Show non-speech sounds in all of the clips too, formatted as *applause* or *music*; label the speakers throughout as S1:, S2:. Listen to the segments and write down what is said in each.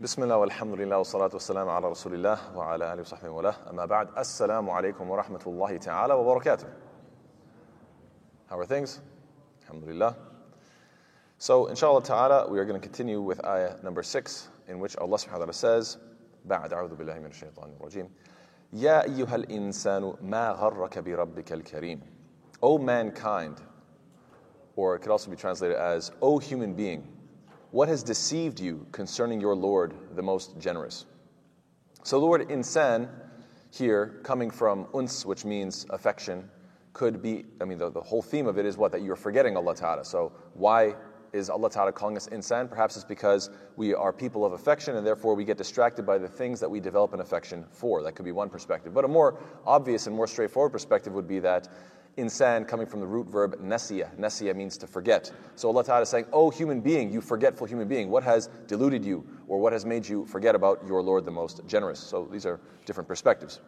S1: بسم الله والحمد لله والصلاة والسلام على رسول الله وعلى آله وصحبه وله أما بعد السلام عليكم ورحمة الله تعالى وبركاته How are things? Alhamdulillah. So inshallah ta'ala we are going to continue with ayah number 6 in which Allah subhanahu wa ta'ala says بعد أعوذ بالله من الشيطان الرجيم يا أيها الإنسان ما غرك بربك الكريم O mankind or it could also be translated as O human being What has deceived you concerning your Lord, the most generous? So the word insan here, coming from uns, which means affection, could be, I mean, the, the whole theme of it is what? That you're forgetting Allah Ta'ala. So why is Allah Ta'ala calling us insan? Perhaps it's because we are people of affection and therefore we get distracted by the things that we develop an affection for. That could be one perspective. But a more obvious and more straightforward perspective would be that insan coming from the root verb nasiya. Nasiya means to forget. So Allah Ta'ala is saying, Oh human being, you forgetful human being, what has deluded you or what has made you forget about your Lord the most generous? So these are different perspectives.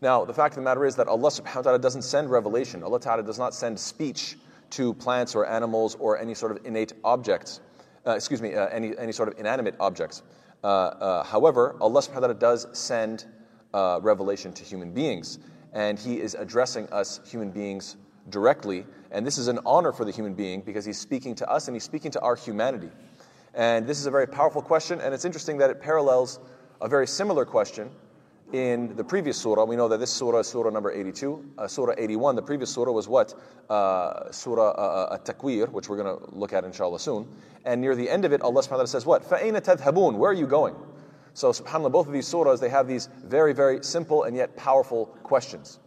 S1: Now, the fact of the matter is that Allah subhanahu wa ta'ala doesn't send revelation. Allah Ta'ala does not send speech to plants or animals or any sort of innate objects. Uh, excuse me, uh, any, any sort of inanimate objects. Uh, uh however, Allah subhanahu wa ta'ala does send uh, revelation to human beings and he is addressing us human beings directly. And this is an honor for the human being because he's speaking to us and he's speaking to our humanity. And this is a very powerful question, and it's interesting that it parallels a very similar question in the previous surah. We know that this surah is surah number 82. Uh, surah 81, the previous surah was what? Uh, surah uh, uh At-Takwir, which we're going to look at inshallah soon. And near the end of it, Allah subhanahu wa ta'ala says what? فَأَيْنَ تَذْهَبُونَ Where are you going? So, subhanAllah, both of these surahs, they have these very, very simple and yet powerful questions.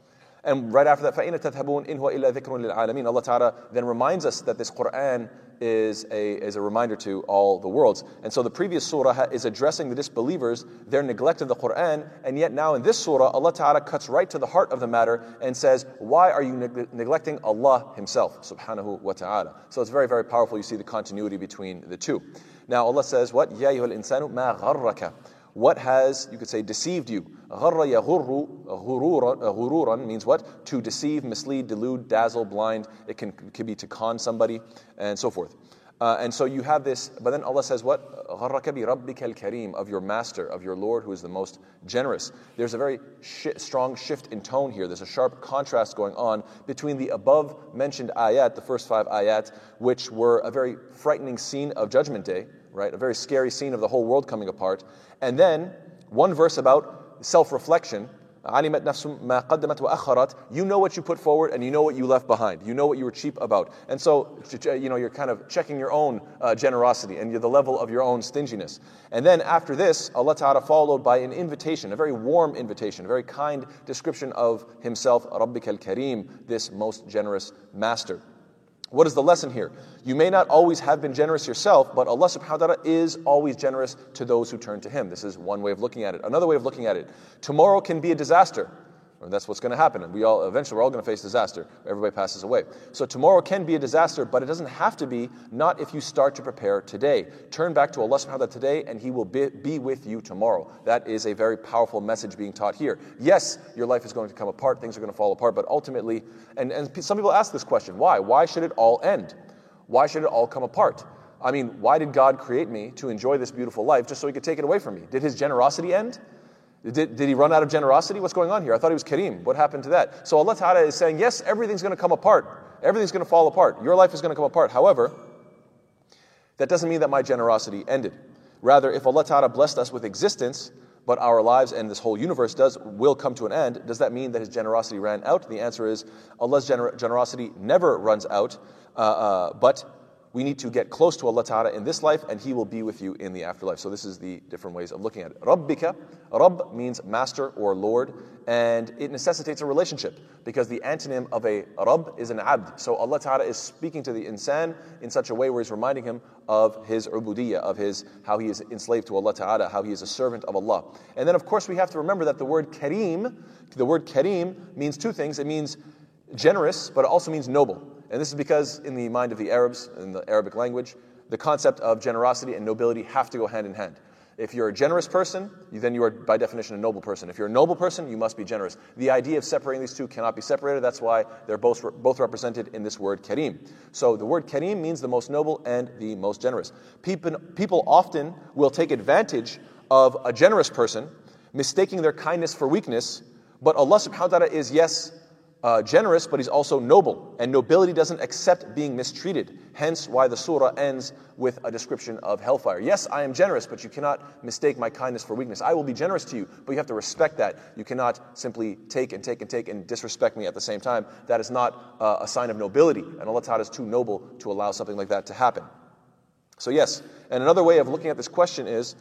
S1: And right after that, فَإِنَ تَذْهَبُونَ إِنْ هُوَ إِلَّا ذِكْرٌ لِلْعَالَمِينَ Allah Ta'ala then reminds us that this Qur'an is a, is a reminder to all the worlds. And so the previous surah is addressing the disbelievers, their neglect of the Qur'an, and yet now in this surah, Allah Ta'ala cuts right to the heart of the matter and says, Why are you neg- neglecting Allah Himself, subhanahu wa ta'ala? So it's very, very powerful. You see the continuity between the two. Now Allah says, What? يَا أَيُّهَا الْإِنسَانُ مَا غَرَّكَ what has, you could say, deceived you? غَرَّ يَغُرُّ غُرُورًا means what? To deceive, mislead, delude, dazzle, blind. It can, it can be to con somebody, and so forth. Uh, and so you have this, but then Allah says what? غَرَّكَ بِرَبِّكَ الْكَرِيمِ Of your master, of your Lord who is the most generous. There's a very sh- strong shift in tone here. There's a sharp contrast going on between the above mentioned ayat, the first five ayat, which were a very frightening scene of Judgment Day, right? A very scary scene of the whole world coming apart. And then one verse about self reflection. You know what you put forward and you know what you left behind. You know what you were cheap about. And so, you know, you're kind of checking your own uh, generosity and the level of your own stinginess. And then after this, Allah Ta'ala followed by an invitation, a very warm invitation, a very kind description of Himself, Rabbik al Kareem, this most generous master. What is the lesson here? You may not always have been generous yourself, but Allah subhanahu wa ta'ala is always generous to those who turn to Him. This is one way of looking at it. Another way of looking at it, tomorrow can be a disaster. And that's what's going to happen. And we all eventually we're all going to face disaster. Everybody passes away. So tomorrow can be a disaster, but it doesn't have to be. Not if you start to prepare today. Turn back to Allah Subhanahu wa Taala today, and He will be, be with you tomorrow. That is a very powerful message being taught here. Yes, your life is going to come apart. Things are going to fall apart. But ultimately, and, and some people ask this question: Why? Why should it all end? Why should it all come apart? I mean, why did God create me to enjoy this beautiful life just so He could take it away from me? Did His generosity end? Did, did he run out of generosity? What's going on here? I thought he was Kareem. What happened to that? So Allah Ta'ala is saying, yes, everything's going to come apart. Everything's going to fall apart. Your life is going to come apart. However, that doesn't mean that my generosity ended. Rather, if Allah Ta'ala blessed us with existence, but our lives and this whole universe does will come to an end, does that mean that His generosity ran out? The answer is Allah's gener- generosity never runs out, uh, uh, but we need to get close to Allah Ta'ala in this life and He will be with you in the afterlife. So this is the different ways of looking at it. Rabbika, Rabb means master or Lord, and it necessitates a relationship because the antonym of a Rabb is an abd. So Allah Ta'ala is speaking to the insan in such a way where He's reminding him of his ubudiyya, of his how he is enslaved to Allah Ta'ala, how he is a servant of Allah. And then of course we have to remember that the word Kareem, the word Kareem means two things. It means generous, but it also means noble. And this is because, in the mind of the Arabs, in the Arabic language, the concept of generosity and nobility have to go hand in hand. If you're a generous person, then you are by definition a noble person. If you're a noble person, you must be generous. The idea of separating these two cannot be separated. That's why they're both, both represented in this word kareem. So the word kareem means the most noble and the most generous. People, people often will take advantage of a generous person, mistaking their kindness for weakness, but Allah subhanahu wa ta'ala is, yes, uh, generous, but he's also noble. And nobility doesn't accept being mistreated. Hence, why the surah ends with a description of hellfire. Yes, I am generous, but you cannot mistake my kindness for weakness. I will be generous to you, but you have to respect that. You cannot simply take and take and take and disrespect me at the same time. That is not uh, a sign of nobility. And Allah Ta'ala is too noble to allow something like that to happen. So, yes, and another way of looking at this question is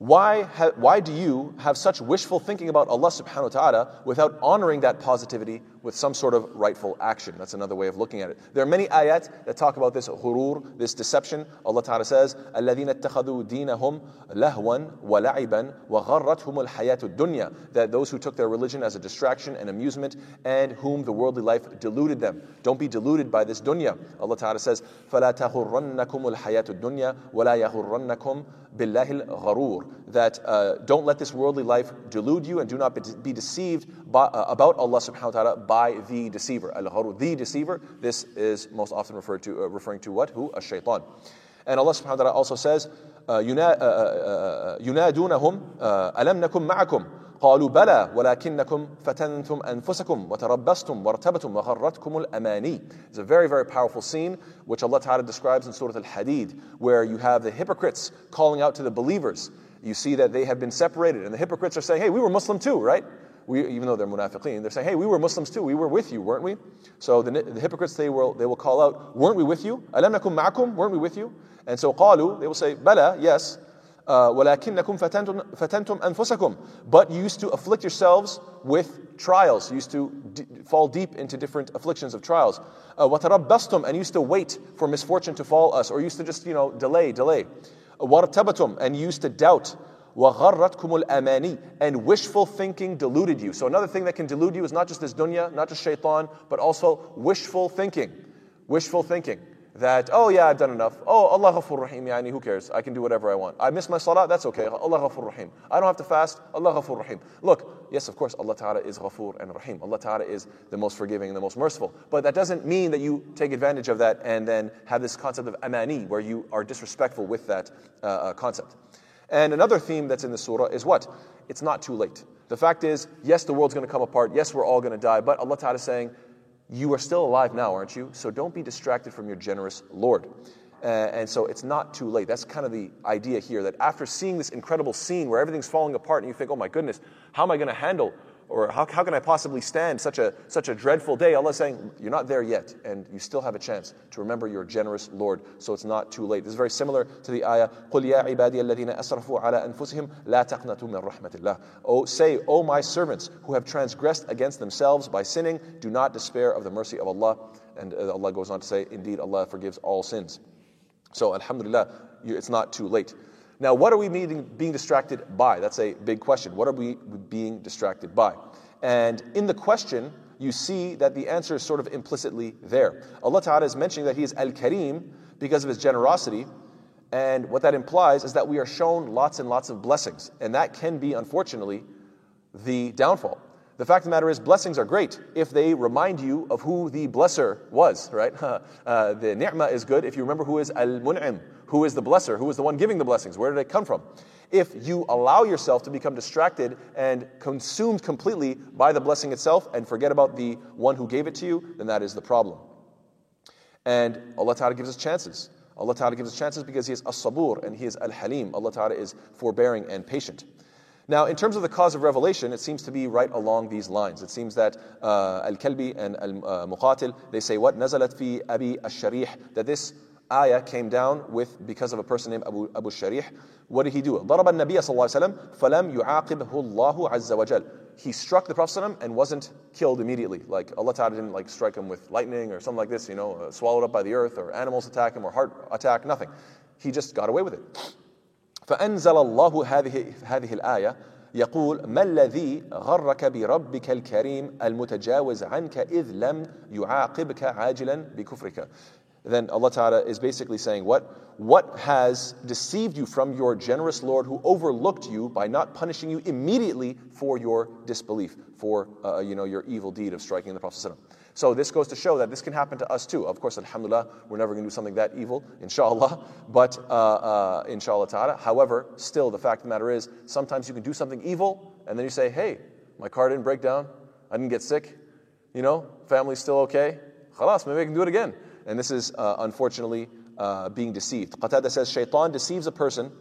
S1: why, ha- why do you have such wishful thinking about Allah subhanahu wa ta'ala without honoring that positivity with some sort of rightful action. That's another way of looking at it. There are many ayat that talk about this ghurur, this deception. Allah Ta'ala says, الَّذِينَ اتَّخَذُوا دِينَهُمْ لَهْوًا وَلَعِبًا وَغَرَّتْهُمُ الْحَيَاةُ الدُّنْيَا That those who took their religion as a distraction and amusement and whom the worldly life deluded them. Don't be deluded by this dunya. Allah Ta'ala says, فَلَا تَغُرَّنَّكُمُ الْحَيَاةُ الدُّنْيَا وَلَا يَغُرَّنَّكُمْ بِاللَّهِ الْغَرُورِ That uh, don't let this worldly life delude you and do not be deceived by, uh, about Allah subhanahu wa ta'ala by the deceiver. Al the deceiver. This is most often referred to, uh, referring to what? Who? A shaitan. And Allah subhanahu wa ta'ala also says, ينادونهم ألم نكن معكم قالوا بلى ولكنكم فتنتم أنفسكم وتربصتم وارتبتم وغرتكم الأماني It's a very, very powerful scene which Allah Ta'ala describes in Surah Al-Hadid where you have the hypocrites calling out to the believers you see that they have been separated. And the hypocrites are saying, hey, we were Muslim too, right? We, even though they're munafiqeen, they're saying, hey, we were Muslims too. We were with you, weren't we? So the, the hypocrites, they will, they will call out, weren't we with you? Alam nakum ma'akum? Weren't we with you? And so qalu, they will say, bala, yes. ولكنكم فتنتم أنفسكم but you used to afflict yourselves with trials you used to d- fall deep into different afflictions of trials uh, وتربصتم and used to wait for misfortune to fall us or used to just you know delay delay وَارْتَبَتُمْ And used to doubt. وَغَرَّتْكُمُ الْأَمَانِي And wishful thinking deluded you. So another thing that can delude you is not just this dunya, not just shaitan, but also wishful thinking. Wishful thinking that, oh yeah, I've done enough. Oh, Allah ghafur rahim, yani, who cares? I can do whatever I want. I miss my salah, that's okay. Allah ghafur rahim. I don't have to fast, Allah ghafur rahim. Look, yes, of course, Allah Ta'ala is ghafur and rahim. Allah Ta'ala is the most forgiving and the most merciful. But that doesn't mean that you take advantage of that and then have this concept of amani, where you are disrespectful with that uh, uh concept. And another theme that's in the surah is what? It's not too late. The fact is, yes, the world's going to come apart. Yes, we're all going to die. But Allah Ta'ala is saying, you are still alive now, aren't you? So don't be distracted from your generous Lord. Uh, and so it's not too late. That's kind of the idea here that after seeing this incredible scene where everything's falling apart and you think, oh my goodness, how am I going to handle or how, how can I possibly stand such a, such a dreadful day? Allah is saying, You're not there yet, and you still have a chance to remember your generous Lord, so it's not too late. This is very similar to the ayah, قُلْ يَا عِبَادِيَ الَّذِينَ أَسْرَفُوا عَلَىٰ أَنفُسِهِمْ لَا تَقْنَطُوا مِنْ رَحْمَةِ اللَّهِ Oh, say, O my servants who have transgressed against themselves by sinning, do not despair of the mercy of Allah. And uh, Allah goes on to say, Indeed, Allah forgives all sins. So, Alhamdulillah, it's not too late. Now, what are we being, being distracted by? That's a big question. What are we being distracted by? And in the question, you see that the answer is sort of implicitly there. Allah Ta'ala is mentioning that He is Al Kareem because of His generosity. And what that implies is that we are shown lots and lots of blessings. And that can be, unfortunately, the downfall. The fact of the matter is, blessings are great if they remind you of who the blesser was, right? *laughs* Uh, the ni'mah is good if you remember who is al mun'im, who is the blesser, who is the one giving the blessings, where did it come from? If you allow yourself to become distracted and consumed completely by the blessing itself and forget about the one who gave it to you, then that is the problem. And Allah Ta'ala gives us chances. Allah Ta'ala gives us chances because He is as-sabur and He is al-halim. Allah Ta'ala is forbearing and patient. Now, in terms of the cause of revelation, it seems to be right along these lines. It seems that uh, Al-Kalbi and Al-Muqatil, they say what? نزلت في أبي الشريح, that this ayah came down with because of a person named Abu, Abu Sharih. What did he do? ضرب النبي صلى الله عليه وسلم فلم يعاقبه الله عز وجل. He struck the Prophet and wasn't killed immediately. Like Allah Ta'ala didn't like strike him with lightning or something like this, you know, uh, swallowed up by the earth or animals attack him or heart attack, nothing. He just got away with it. فأنزل الله هذه هذه الآية يقول ما الذي غرك بربك الكريم المتجاوز عنك إذ لم يعاقبك عاجلا بكفرك then Allah Ta'ala is basically saying, What? What has deceived you from your generous Lord who overlooked you by not punishing you immediately for your disbelief, for uh, you know, your evil deed of striking the Prophet? So this goes to show that this can happen to us too. Of course, alhamdulillah, we're never going to do something that evil, inshallah, but uh, uh, inshallah ta'ala. However, still, the fact of the matter is, sometimes you can do something evil, and then you say, hey, my car didn't break down, I didn't get sick, you know, family's still okay, khalas, maybe I can do it again. And this is uh, unfortunately uh, being deceived. Qatada says, shaitan deceives a person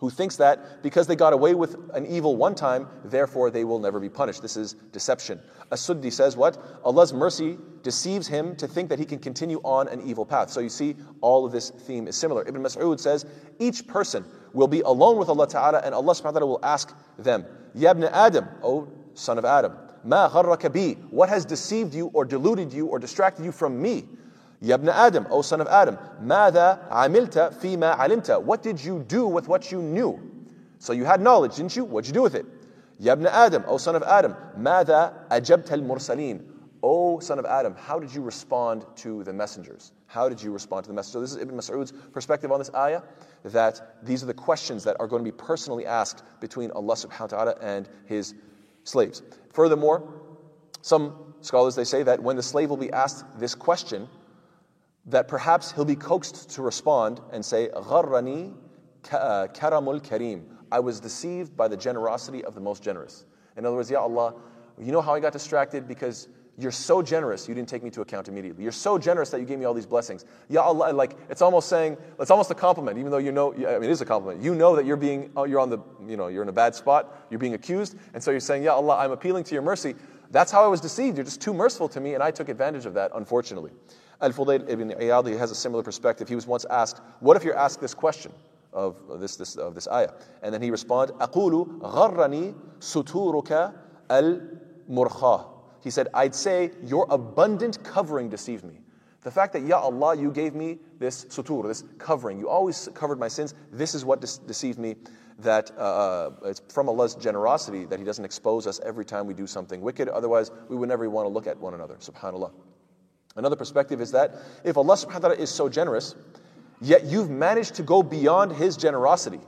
S1: who thinks that because they got away with an evil one time, therefore they will never be punished. This is deception. As-Suddi says what? Allah's mercy deceives him to think that he can continue on an evil path. So you see, all of this theme is similar. Ibn Mas'ud says, each person will be alone with Allah Ta'ala and Allah subhanahu wa ta'ala will ask them, Yabna Adam, O son of Adam, Ma gharraka bi, what has deceived you or deluded you or distracted you from me? Ya ibn Adam, O son of Adam, ماذا عملت فيما علمت? What did you do with what you knew? So you had knowledge, didn't you? What'd you do with it? Ya ibn Adam, O son of Adam, ماذا أجبت المرسلين? O son of Adam, how did you respond to the messengers? How did you respond to the messengers? So this is Ibn Mas'ud's perspective on this ayah, that these are the questions that are going to be personally asked between Allah subhanahu wa ta'ala and his slaves. Furthermore, some scholars, they say that when the slave will be asked this question, that perhaps he'll be coaxed to respond and say, Gharrani uh, karamul kareem. I was deceived by the generosity of the most generous. In other words, Ya Allah, you know how I got distracted? Because you're so generous, you didn't take me to account immediately. You're so generous that you gave me all these blessings. Ya Allah, like it's almost saying, it's almost a compliment, even though you know, I mean, it is a compliment. You know that you're being, oh, you're on the, you know, you're in a bad spot, you're being accused, and so you're saying, Ya Allah, I'm appealing to your mercy. That's how I was deceived. You're just too merciful to me, and I took advantage of that, unfortunately. Al Fudayl ibn Iyad has a similar perspective. He was once asked, What if you're asked this question of this, this, of this ayah? And then he responded, Aqulu gharrani suturuka al murkha. He said, I'd say, Your abundant covering deceived me. The fact that, Ya Allah, you gave me this sutur, this covering. You always covered my sins. This is what de- deceived me. That uh, uh, it's from Allah's generosity that He doesn't expose us every time we do something wicked. Otherwise, we would never want to look at one another. SubhanAllah. Another perspective is that if Allah subhanahu wa ta'ala is so generous, yet you've managed to go beyond His generosity,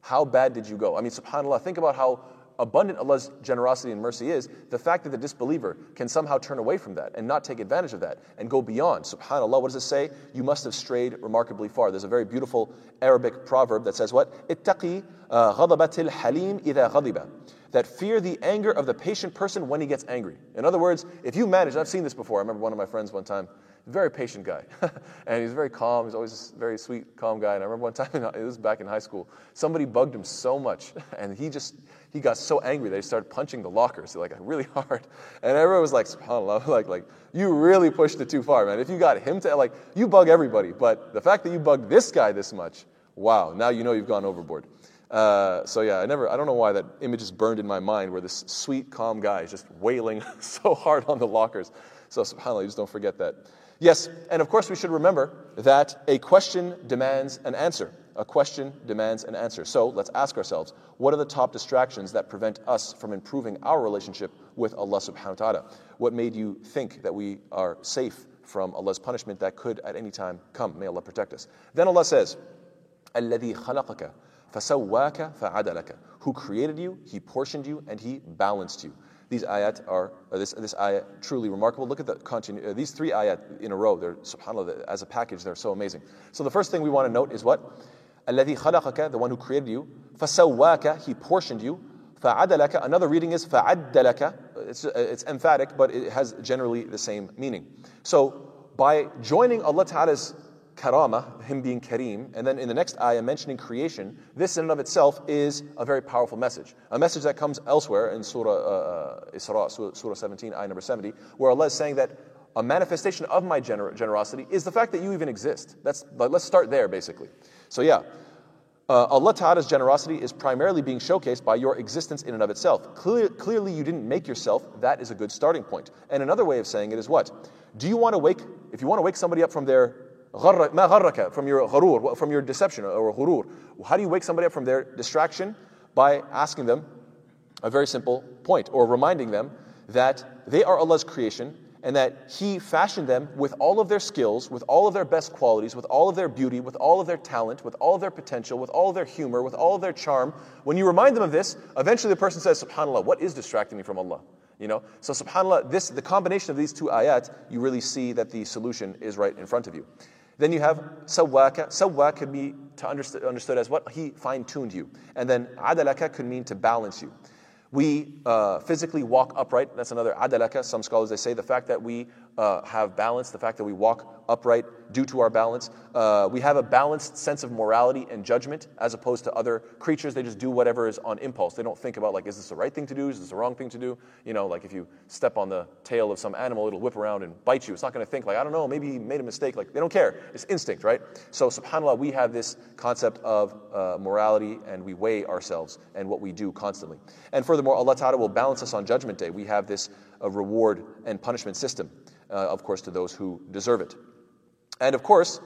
S1: how bad did you go? I mean, subhanAllah, think about how abundant Allah's generosity and mercy is, the fact that the disbeliever can somehow turn away from that and not take advantage of that and go beyond. SubhanAllah, what does it say? You must have strayed remarkably far. There's a very beautiful Arabic proverb that says what? Ittaqi uh, ghadabatil halim idha ghadiba. That fear the anger of the patient person when he gets angry. In other words, if you manage, I've seen this before. I remember one of my friends one time, very patient guy. *laughs* and he's very calm. He's always a very sweet, calm guy. And I remember one time, *laughs* it was back in high school, somebody bugged him so much. *laughs* And he just, he got so angry that he started punching the lockers like really *laughs* hard. And everyone was like, subhanAllah, *laughs* like, like, you really pushed it too far, man. If you got him to, like, you bug everybody. But the fact that you bugged this guy this much, wow, now you know you've gone overboard. Uh, so yeah, I never, I don't know why that image is burned in my mind where this sweet, calm guy is just wailing *laughs* so hard on the lockers. So subhanAllah, you just don't forget that. Yes, and of course we should remember that a question demands an answer. A question demands an answer. So let's ask ourselves, what are the top distractions that prevent us from improving our relationship with Allah subhanahu wa ta'ala? What made you think that we are safe from Allah's punishment that could at any time come? May Allah protect us. Then Allah says, الذي خلقك فسواك فعدلك. Who created you, He portioned you, and He balanced you. These ayat are, uh, this, this ayat truly remarkable. Look at the continu- uh, these three ayat in a row. They're, subhanAllah, as a package, they're so amazing. So the first thing we want to note is what? الذي خلقك, the one who created you. فسواك, he portioned you. فعدلك, another reading is فعدلك. It's, uh, it's emphatic, but it has generally the same meaning. So by joining Allah Ta'ala's karama, him being kareem, and then in the next ayah mentioning creation, this in and of itself is a very powerful message. A message that comes elsewhere in Surah uh, uh Isra, Surah 17, ayah number 70, where Allah is saying that a manifestation of my gener- generosity is the fact that you even exist. That's, let's start there, basically. So, yeah, uh, Allah Ta'ala's generosity is primarily being showcased by your existence in and of itself. Clear, clearly, you didn't make yourself. That is a good starting point. And another way of saying it is what? Do you want to wake, if you want to wake somebody up from their from your gharur, from your deception or ghurur, how do you wake somebody up from their distraction? By asking them a very simple point or reminding them that they are Allah's creation and that He fashioned them with all of their skills, with all of their best qualities, with all of their beauty, with all of their talent, with all of their potential, with all of their humor, with all of their charm. When you remind them of this, eventually the person says, SubhanAllah, what is distracting me from Allah? You know, so subhanallah, this the combination of these two ayat, you really see that the solution is right in front of you. Then you have sawwaka. Sawwa could be to understood, understood as what he fine-tuned you, and then adalaka could mean to balance you. We uh, physically walk upright. That's another adalaka. Some scholars they say the fact that we uh, have balance, the fact that we walk upright due to our balance. Uh, we have a balanced sense of morality and judgment as opposed to other creatures. They just do whatever is on impulse. They don't think about, like, is this the right thing to do? Is this the wrong thing to do? You know, like if you step on the tail of some animal, it'll whip around and bite you. It's not going to think, like, I don't know, maybe he made a mistake. Like, they don't care. It's instinct, right? So, subhanAllah, we have this concept of uh, morality and we weigh ourselves and what we do constantly. And furthermore, Allah Ta'ala will balance us on Judgment Day. We have this uh, reward and punishment system, uh, of course, to those who deserve it. And of course,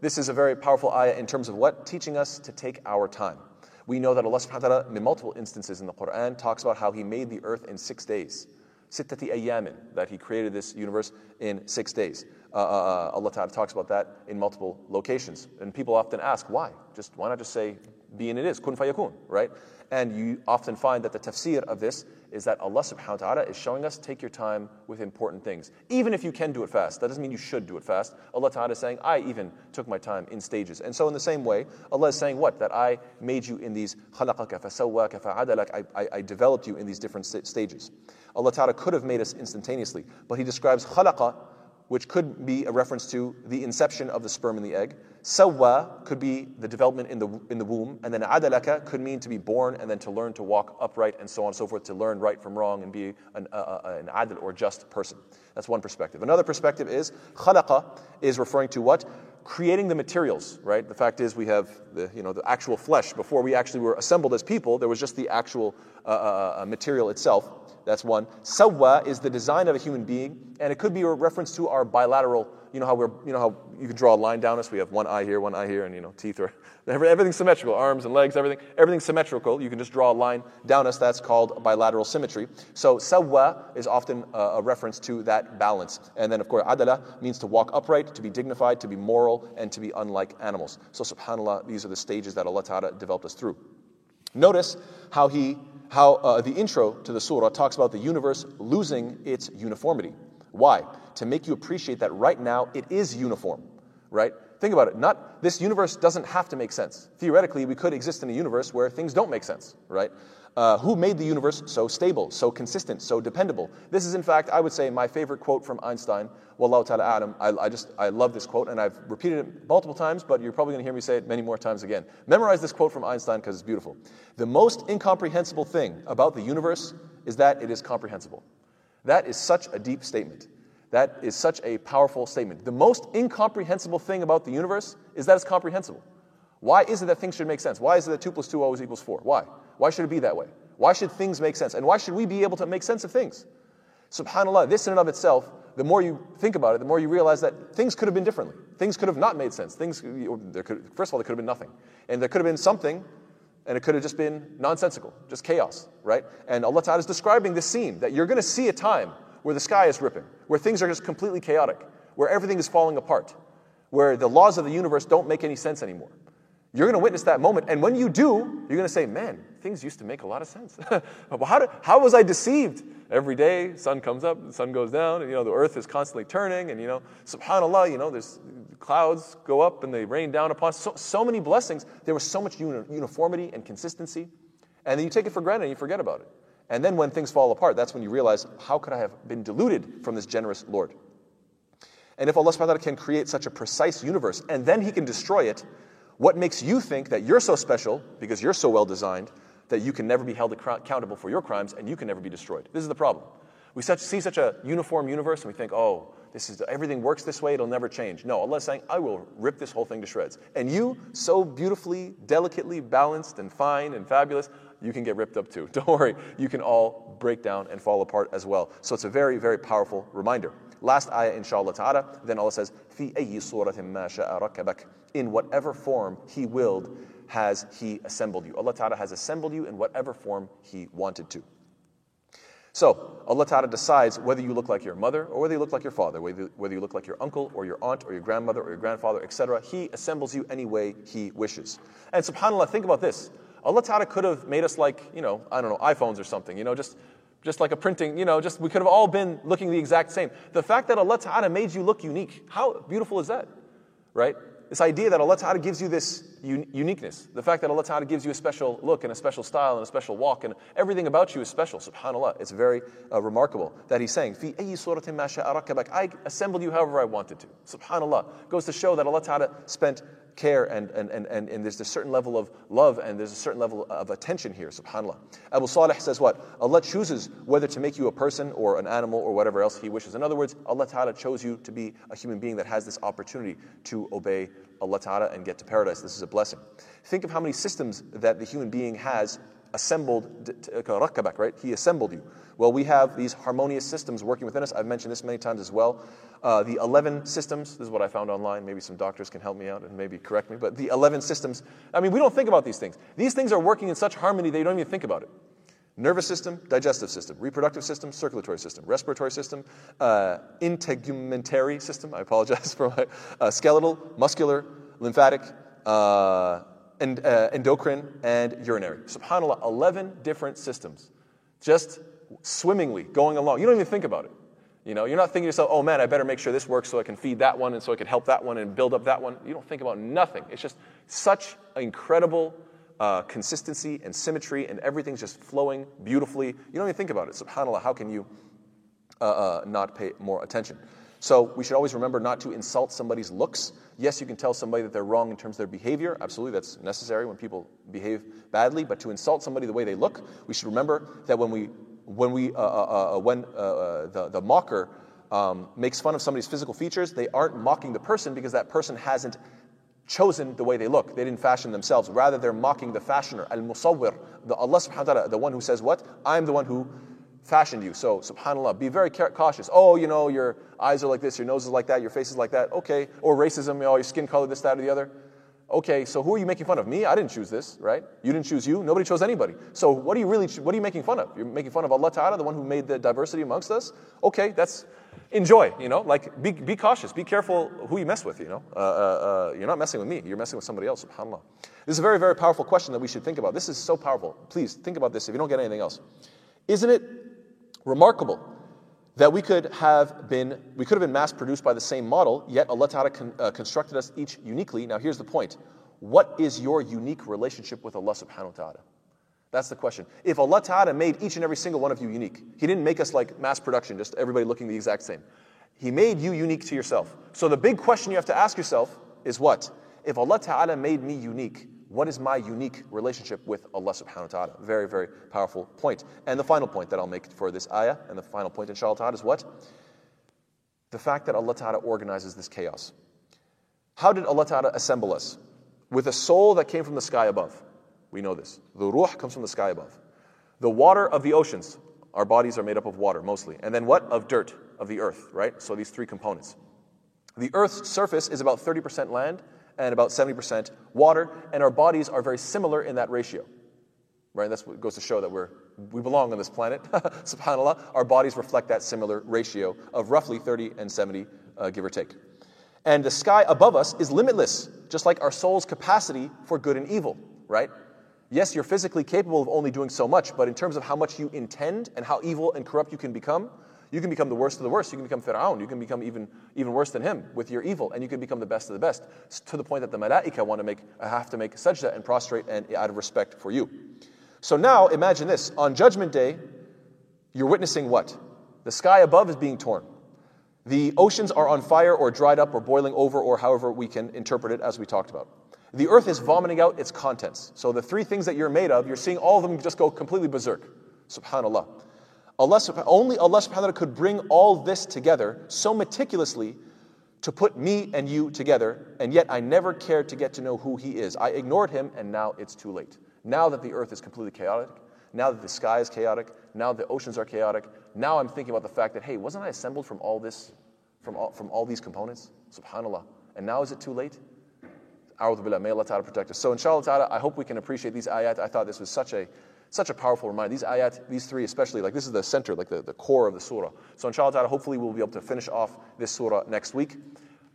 S1: this is a very powerful ayah in terms of what? Teaching us to take our time. We know that Allah subhanahu wa ta'ala, in multiple instances in the Quran, talks about how He made the earth in six days. Sittati ayyamin, that He created this universe in six days. Uh, uh, uh, Allah Ta'ala talks about that in multiple locations. And people often ask, why? Just Why not just say, be and it is, kun fayakun, right? And you often find that the tafsir of this is that Allah subhanahu wa ta'ala is showing us take your time with important things. Even if you can do it fast, that doesn't mean you should do it fast. Allah ta'ala is saying, I even took my time in stages. And so, in the same way, Allah is saying what? That I made you in these khalaqaka, fasawwaka, fa'adalak. I, I, I developed you in these different st- stages. Allah ta'ala could have made us instantaneously, but He describes khalaqa which could be a reference to the inception of the sperm and the egg. Sawwa could be the development in the, in the womb. And then adalaka could mean to be born and then to learn to walk upright and so on and so forth, to learn right from wrong and be an, uh, an adil or just person. That's one perspective. Another perspective is khalaqa is referring to what? creating the materials, right? The fact is, we have the, you know, the actual flesh. Before we actually were assembled as people, there was just the actual uh, uh, uh material itself. That's one. Sawwa is the design of a human being, and it could be a reference to our bilateral. You know how we're, you know how you can draw a line down us. We have one eye here, one eye here, and you know teeth are *laughs* everything's symmetrical. Arms and legs, everything, everything's symmetrical. You can just draw a line down us. That's called bilateral symmetry. So sawwa is often a, a reference to that balance. And then of course adala means to walk upright, to be dignified, to be moral, and to be unlike animals. So subhanallah, these are the stages that Allah Ta'ala developed us through. Notice how he how uh, the intro to the surah talks about the universe losing its uniformity. Why? To make you appreciate that right now it is uniform, right? Think about it. Not this universe doesn't have to make sense. Theoretically, we could exist in a universe where things don't make sense, right? Uh, who made the universe so stable, so consistent, so dependable? This is, in fact, I would say, my favorite quote from Einstein. Wallahu ta'ala a'lam. I, I just, I love this quote, and I've repeated it multiple times, but you're probably going to hear me say it many more times again. Memorize this quote from Einstein because it's beautiful. The most incomprehensible thing about the universe is that it is comprehensible. That is such a deep statement. That is such a powerful statement. The most incomprehensible thing about the universe is that it's comprehensible. Why is it that things should make sense? Why is it that 2 plus 2 always equals 4? Why? Why should it be that way? Why should things make sense? And why should we be able to make sense of things? SubhanAllah, this in and of itself, the more you think about it, the more you realize that things could have been differently. Things could have not made sense. Things, there could, first of all, there could have been nothing. And there could have been something, and it could have just been nonsensical, just chaos, right? And Allah Ta'ala is describing this scene that you're going to see a time where the sky is ripping, where things are just completely chaotic, where everything is falling apart, where the laws of the universe don't make any sense anymore. You're going to witness that moment. And when you do, you're going to say, man, things used to make a lot of sense. *laughs* how, did, how was I deceived? Every day, sun comes up, sun goes down, and you know, the earth is constantly turning, and you know, subhanAllah, you know, there's clouds go up and they rain down upon us. So, so many blessings. There was so much uni- uniformity and consistency. And then you take it for granted and you forget about it. And then when things fall apart, that's when you realize, how could I have been deluded from this generous Lord? And if Allah subhanahu wa ta'ala can create such a precise universe and then He can destroy it, what makes you think that you're so special because you're so well designed that you can never be held accountable for your crimes and you can never be destroyed? This is the problem. We such, see such a uniform universe and we think, oh, this is everything works this way, it'll never change. No, Allah is saying, I will rip this whole thing to shreds. And you, so beautifully, delicately balanced and fine and fabulous, you can get ripped up too. *laughs* Don't worry, you can all break down and fall apart as well. So it's a very, very powerful reminder. Last ayah, inshallah ta'ala, then Allah says, fi ayyi suratin ma rakabak. In whatever form He willed, has He assembled you. Allah ta'ala has assembled you in whatever form He wanted to. So, Allah Ta'ala decides whether you look like your mother or whether you look like your father, whether you look like your uncle or your aunt or your grandmother or your grandfather, etc. He assembles you any way He wishes. And subhanAllah, think about this. Allah Ta'ala could have made us like, you know, I don't know, iPhones or something, you know, just, just like a printing, you know, just we could have all been looking the exact same. The fact that Allah Ta'ala made you look unique, how beautiful is that? Right? This idea that Allah Ta'ala gives you this un- uniqueness, the fact that Allah Ta'ala gives you a special look and a special style and a special walk, and everything about you is special, subhanAllah. It's very uh, remarkable that He's saying, Fi I assembled you however I wanted to. Subhanallah. Goes to show that Allah Ta'ala spent care and, and, and, and, and there's a certain level of love and there's a certain level of attention here, subhanAllah. Abu Salih says what? Allah chooses whether to make you a person or an animal or whatever else He wishes. In other words, Allah Ta'ala chose you to be a human being that has this opportunity to obey Allah Ta'ala and get to paradise. This is a blessing. Think of how many systems that the human being has assembled, right? He assembled you. Well, we have these harmonious systems working within us. I've mentioned this many times as well. Uh, the 11 systems, this is what I found online. Maybe some doctors can help me out and maybe correct me. But the 11 systems, I mean, we don't think about these things. These things are working in such harmony that you don't even think about it. Nervous system, digestive system, reproductive system, circulatory system, respiratory system, uh, integumentary system, I apologize *laughs* for my uh, skeletal, muscular, lymphatic, uh, and, uh, endocrine, and urinary. SubhanAllah, 11 different systems just swimmingly going along. You don't even think about it. You know, you're not thinking to yourself, oh man, I better make sure this works so I can feed that one and so I can help that one and build up that one. You don't think about nothing. It's just such incredible uh, consistency and symmetry, and everything's just flowing beautifully. You don't even think about it. SubhanAllah, how can you uh, uh, not pay more attention? So we should always remember not to insult somebody's looks. Yes, you can tell somebody that they're wrong in terms of their behavior. Absolutely, that's necessary when people behave badly. But to insult somebody the way they look, we should remember that when we when we uh, uh, uh, when uh, uh, the the mocker um, makes fun of somebody's physical features, they aren't mocking the person because that person hasn't chosen the way they look. They didn't fashion themselves. Rather, they're mocking the fashioner, al musawwir, the Allah subhanahu wa ta'ala, the one who says what? I'm the one who fashioned you. So, subhanAllah, be very cautious. Oh, you know, your eyes are like this, your nose is like that, your face is like that. Okay. Or racism, oh, your skin color, this, that, or the other. Okay, so who are you making fun of? Me? I didn't choose this, right? You didn't choose you. Nobody chose anybody. So what are you really, what are you making fun of? You're making fun of Allah Ta'ala, the one who made the diversity amongst us? Okay, that's, enjoy, you know, like be, be cautious, be careful who you mess with, you know. Uh, uh, uh, you're not messing with me, you're messing with somebody else, subhanAllah. This is a very, very powerful question that we should think about. This is so powerful. Please think about this if you don't get anything else. Isn't it Remarkable that we could have been we could have been mass produced by the same model, yet Allah Ta'ala con, uh, constructed us each uniquely. Now here's the point. What is your unique relationship with Allah subhanahu wa ta'ala? That's the question. If Allah Ta'ala made each and every single one of you unique, He didn't make us like mass production, just everybody looking the exact same. He made you unique to yourself. So the big question you have to ask yourself is what? If Allah Ta'ala made me unique, what is my unique relationship with Allah subhanahu wa ta'ala? Very, very powerful point. And the final point that I'll make for this ayah, and the final point, inshallah ta'ala, is what? The fact that Allah ta'ala organizes this chaos. How did Allah ta'ala assemble us? With a soul that came from the sky above. We know this. The ruh comes from the sky above. The water of the oceans, our bodies are made up of water mostly. And then what? Of dirt, of the earth, right? So these three components. The earth's surface is about 30% land and about 70% water, and our bodies are very similar in that ratio. Right? That's what goes to show that we're, we belong on this planet. *laughs* SubhanAllah. Our bodies reflect that similar ratio of roughly 30 and 70, uh, give or take. And the sky above us is limitless, just like our soul's capacity for good and evil, right? Yes, you're physically capable of only doing so much, but in terms of how much you intend and how evil and corrupt you can become, you can become the worst of the worst. You can become Fir'aun. You can become even, even worse than him with your evil, and you can become the best of the best to the point that the malaika want to make, have to make sajda and prostrate and out of respect for you. So now imagine this. On Judgment Day, you're witnessing what? The sky above is being torn. The oceans are on fire or dried up or boiling over or however we can interpret it as we talked about. The earth is vomiting out its contents. So the three things that you're made of, you're seeing all of them just go completely berserk. Subhanallah. Allah, only Allah subhanahu wa ta'ala could bring all this together so meticulously to put me and you together, and yet I never cared to get to know who He is. I ignored Him, and now it's too late. Now that the earth is completely chaotic, now that the sky is chaotic, now the oceans are chaotic, now I'm thinking about the fact that, hey, wasn't I assembled from all this, from all, from all these components? SubhanAllah. And now is it too late? A'udhu billah, may Allah ta'ala protect us. So inshallah ta'ala, I hope we can appreciate these ayat. I thought this was such a Such a powerful reminder. These ayat, these three especially, like this is the center, like the, the core of the surah. So inshallah ta'ala, hopefully we'll be able to finish off this surah next week.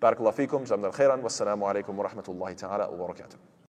S1: Barakallahu fikum, jamdal khairan, wassalamu alaikum wa rahmatullahi ta'ala wa barakatuh.